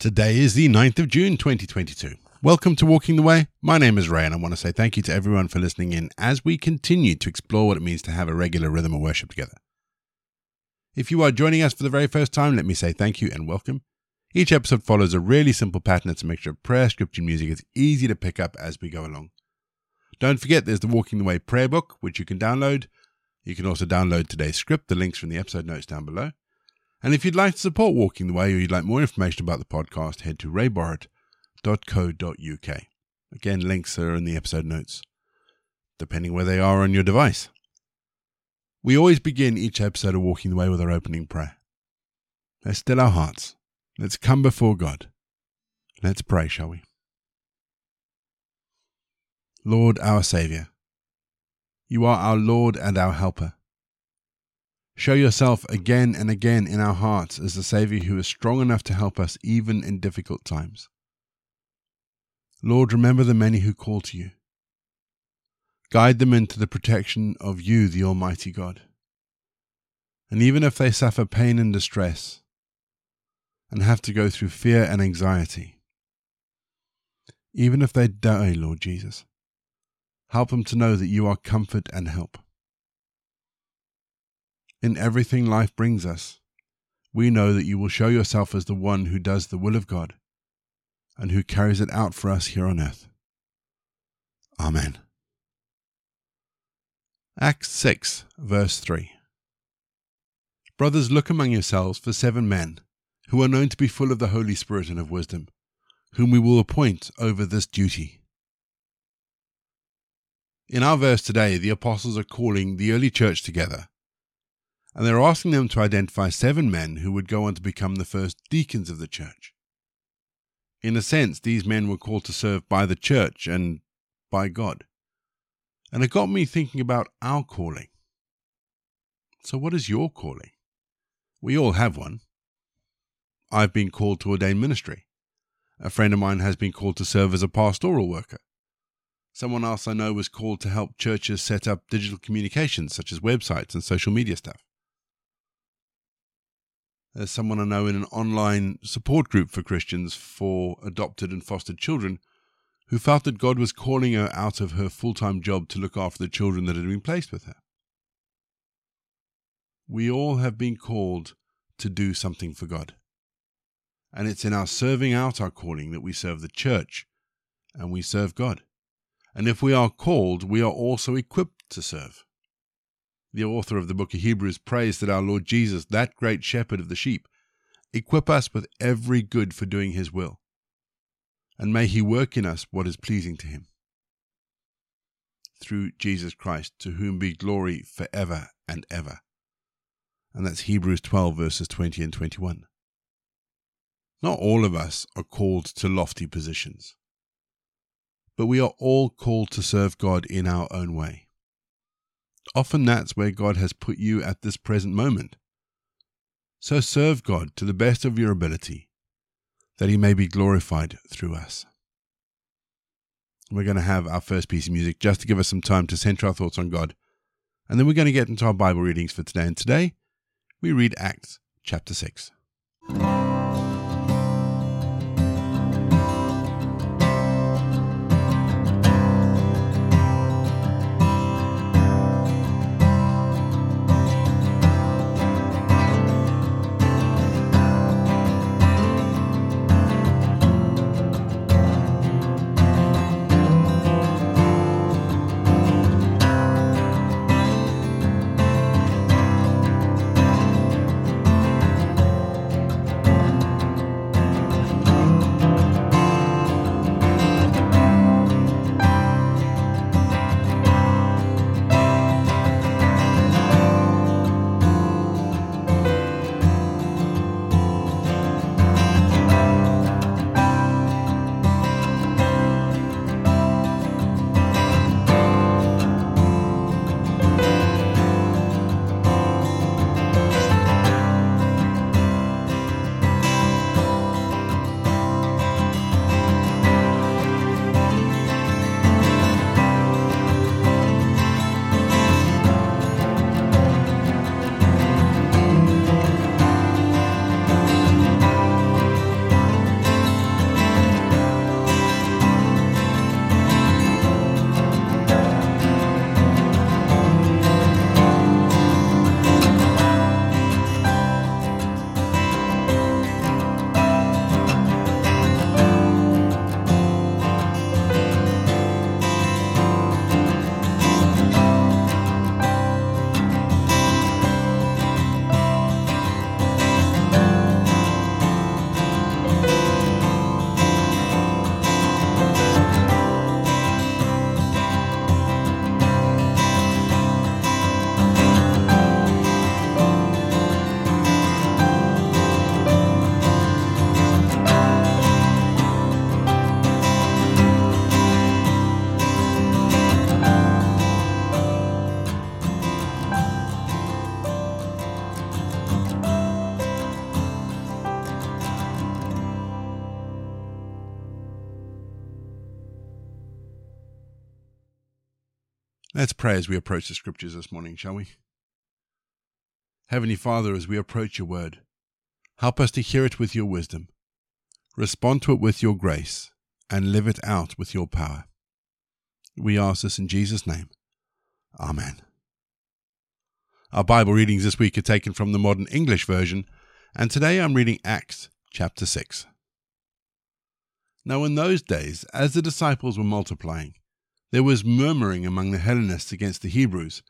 Today is the 9th of June 2022. Welcome to Walking the Way. My name is Ray, and I want to say thank you to everyone for listening in as we continue to explore what it means to have a regular rhythm of worship together. If you are joining us for the very first time, let me say thank you and welcome. Each episode follows a really simple pattern. It's a mixture of prayer, scripture, and music. It's easy to pick up as we go along. Don't forget, there's the Walking the Way prayer book, which you can download. You can also download today's script. The links from the episode notes down below. And if you'd like to support Walking the Way or you'd like more information about the podcast, head to rayborrett.co.uk. Again, links are in the episode notes, depending where they are on your device. We always begin each episode of Walking the Way with our opening prayer. Let's still our hearts. Let's come before God. Let's pray, shall we? Lord, our Saviour, you are our Lord and our Helper. Show yourself again and again in our hearts as the Saviour who is strong enough to help us even in difficult times. Lord, remember the many who call to you. Guide them into the protection of you, the Almighty God. And even if they suffer pain and distress and have to go through fear and anxiety, even if they die, Lord Jesus, help them to know that you are comfort and help in everything life brings us, we know that you will show yourself as the one who does the will of God and who carries it out for us here on earth. Amen. Acts 6, verse 3. Brothers, look among yourselves for seven men who are known to be full of the Holy Spirit and of wisdom, whom we will appoint over this duty. In our verse today, the apostles are calling the early church together and they're asking them to identify seven men who would go on to become the first deacons of the church. In a sense, these men were called to serve by the church and by God. And it got me thinking about our calling. So, what is your calling? We all have one. I've been called to ordain ministry. A friend of mine has been called to serve as a pastoral worker. Someone else I know was called to help churches set up digital communications, such as websites and social media stuff. There's someone I know in an online support group for Christians for adopted and fostered children who felt that God was calling her out of her full time job to look after the children that had been placed with her. We all have been called to do something for God. And it's in our serving out our calling that we serve the church and we serve God. And if we are called, we are also equipped to serve the author of the book of Hebrews, prays that our Lord Jesus, that great shepherd of the sheep, equip us with every good for doing his will. And may he work in us what is pleasing to him. Through Jesus Christ, to whom be glory forever and ever. And that's Hebrews 12, verses 20 and 21. Not all of us are called to lofty positions, but we are all called to serve God in our own way. Often that's where God has put you at this present moment. So serve God to the best of your ability, that He may be glorified through us. We're going to have our first piece of music just to give us some time to center our thoughts on God. And then we're going to get into our Bible readings for today. And today we read Acts chapter 6. Let's pray as we approach the scriptures this morning, shall we? Heavenly Father, as we approach your word, help us to hear it with your wisdom, respond to it with your grace, and live it out with your power. We ask this in Jesus' name. Amen. Our Bible readings this week are taken from the Modern English Version, and today I'm reading Acts chapter 6. Now, in those days, as the disciples were multiplying, there was murmuring among the Hellenists against the Hebrews,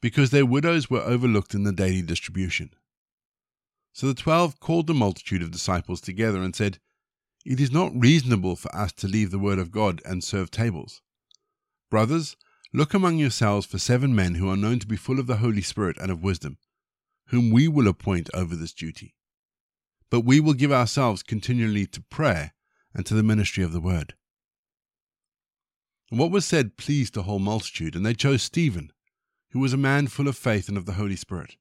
because their widows were overlooked in the daily distribution. So the twelve called the multitude of disciples together and said, It is not reasonable for us to leave the word of God and serve tables. Brothers, look among yourselves for seven men who are known to be full of the Holy Spirit and of wisdom, whom we will appoint over this duty. But we will give ourselves continually to prayer and to the ministry of the word. And what was said pleased the whole multitude, and they chose Stephen, who was a man full of faith and of the Holy Spirit,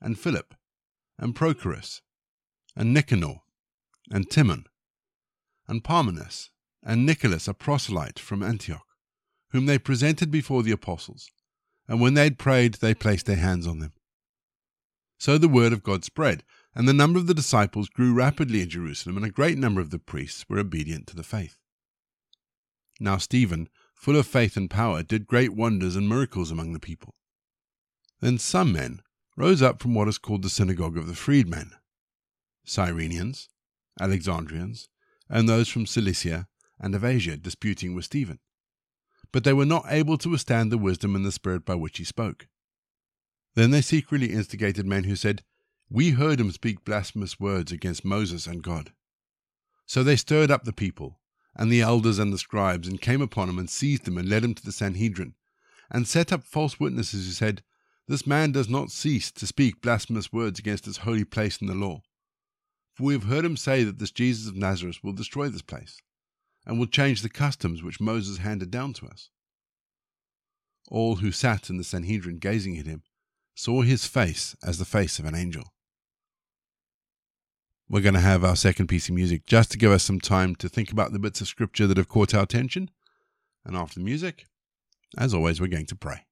and Philip, and Prochorus, and Nicanor, and Timon, and Parmenas, and Nicholas, a proselyte from Antioch, whom they presented before the apostles, and when they had prayed, they placed their hands on them. So the word of God spread, and the number of the disciples grew rapidly in Jerusalem, and a great number of the priests were obedient to the faith. Now Stephen, full of faith and power, did great wonders and miracles among the people. Then some men rose up from what is called the synagogue of the freedmen, Cyrenians, Alexandrians, and those from Cilicia and of Asia, disputing with Stephen. But they were not able to withstand the wisdom and the spirit by which he spoke. Then they secretly instigated men who said, We heard him speak blasphemous words against Moses and God. So they stirred up the people and the elders and the scribes, and came upon him, and seized him, and led him to the Sanhedrin, and set up false witnesses who said, This man does not cease to speak blasphemous words against this holy place in the law. For we have heard him say that this Jesus of Nazareth will destroy this place, and will change the customs which Moses handed down to us. All who sat in the Sanhedrin gazing at him saw his face as the face of an angel we're going to have our second piece of music just to give us some time to think about the bits of scripture that have caught our attention. And after the music, as always, we're going to pray.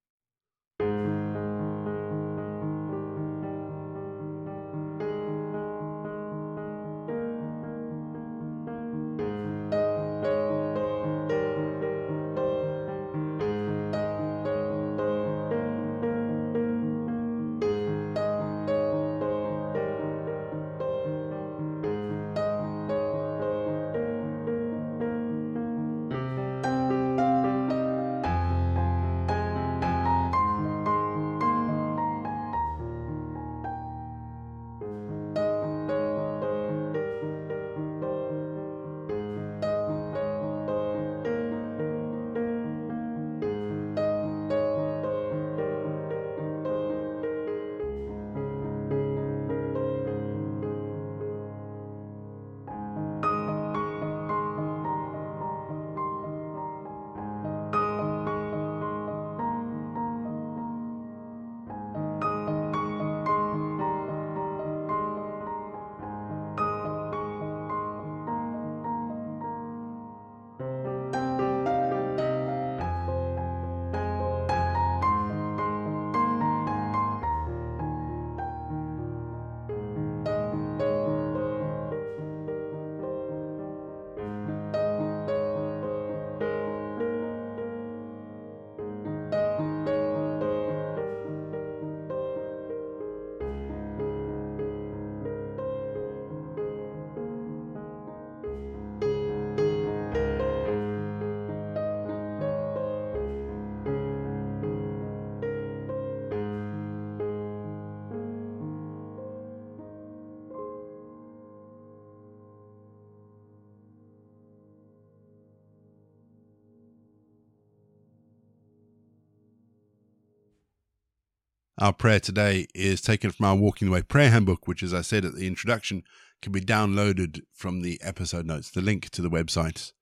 Our prayer today is taken from our Walking the Way prayer handbook, which, as I said at the introduction, can be downloaded from the episode notes. The link to the website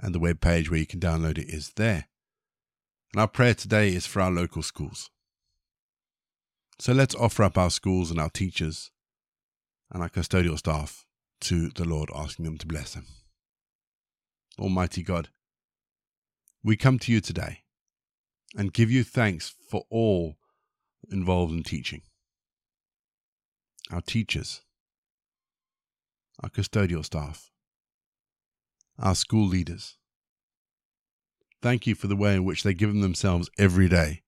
and the web page where you can download it is there. And our prayer today is for our local schools. So let's offer up our schools and our teachers and our custodial staff to the Lord, asking them to bless them. Almighty God, we come to you today and give you thanks for all involved in teaching. Our teachers, our custodial staff, our school leaders. Thank you for the way in which they give themselves every day,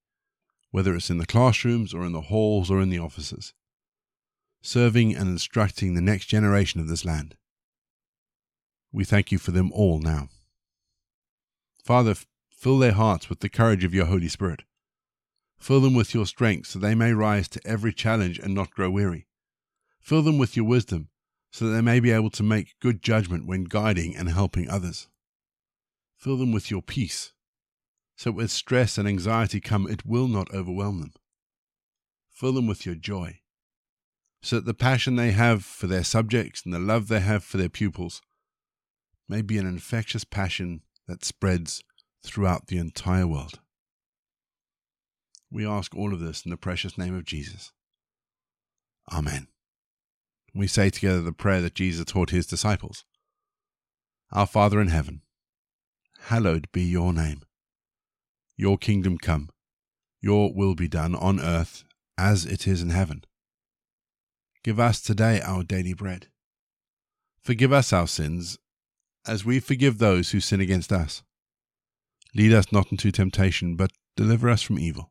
whether it's in the classrooms or in the halls or in the offices, serving and instructing the next generation of this land. We thank you for them all now. Father, fill their hearts with the courage of your Holy Spirit. Fill them with your strength so they may rise to every challenge and not grow weary. Fill them with your wisdom so that they may be able to make good judgment when guiding and helping others. Fill them with your peace so that when stress and anxiety come, it will not overwhelm them. Fill them with your joy so that the passion they have for their subjects and the love they have for their pupils may be an infectious passion that spreads throughout the entire world. We ask all of this in the precious name of Jesus. Amen. We say together the prayer that Jesus taught his disciples Our Father in heaven, hallowed be your name. Your kingdom come, your will be done on earth as it is in heaven. Give us today our daily bread. Forgive us our sins as we forgive those who sin against us. Lead us not into temptation, but deliver us from evil.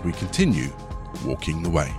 as we continue walking the way.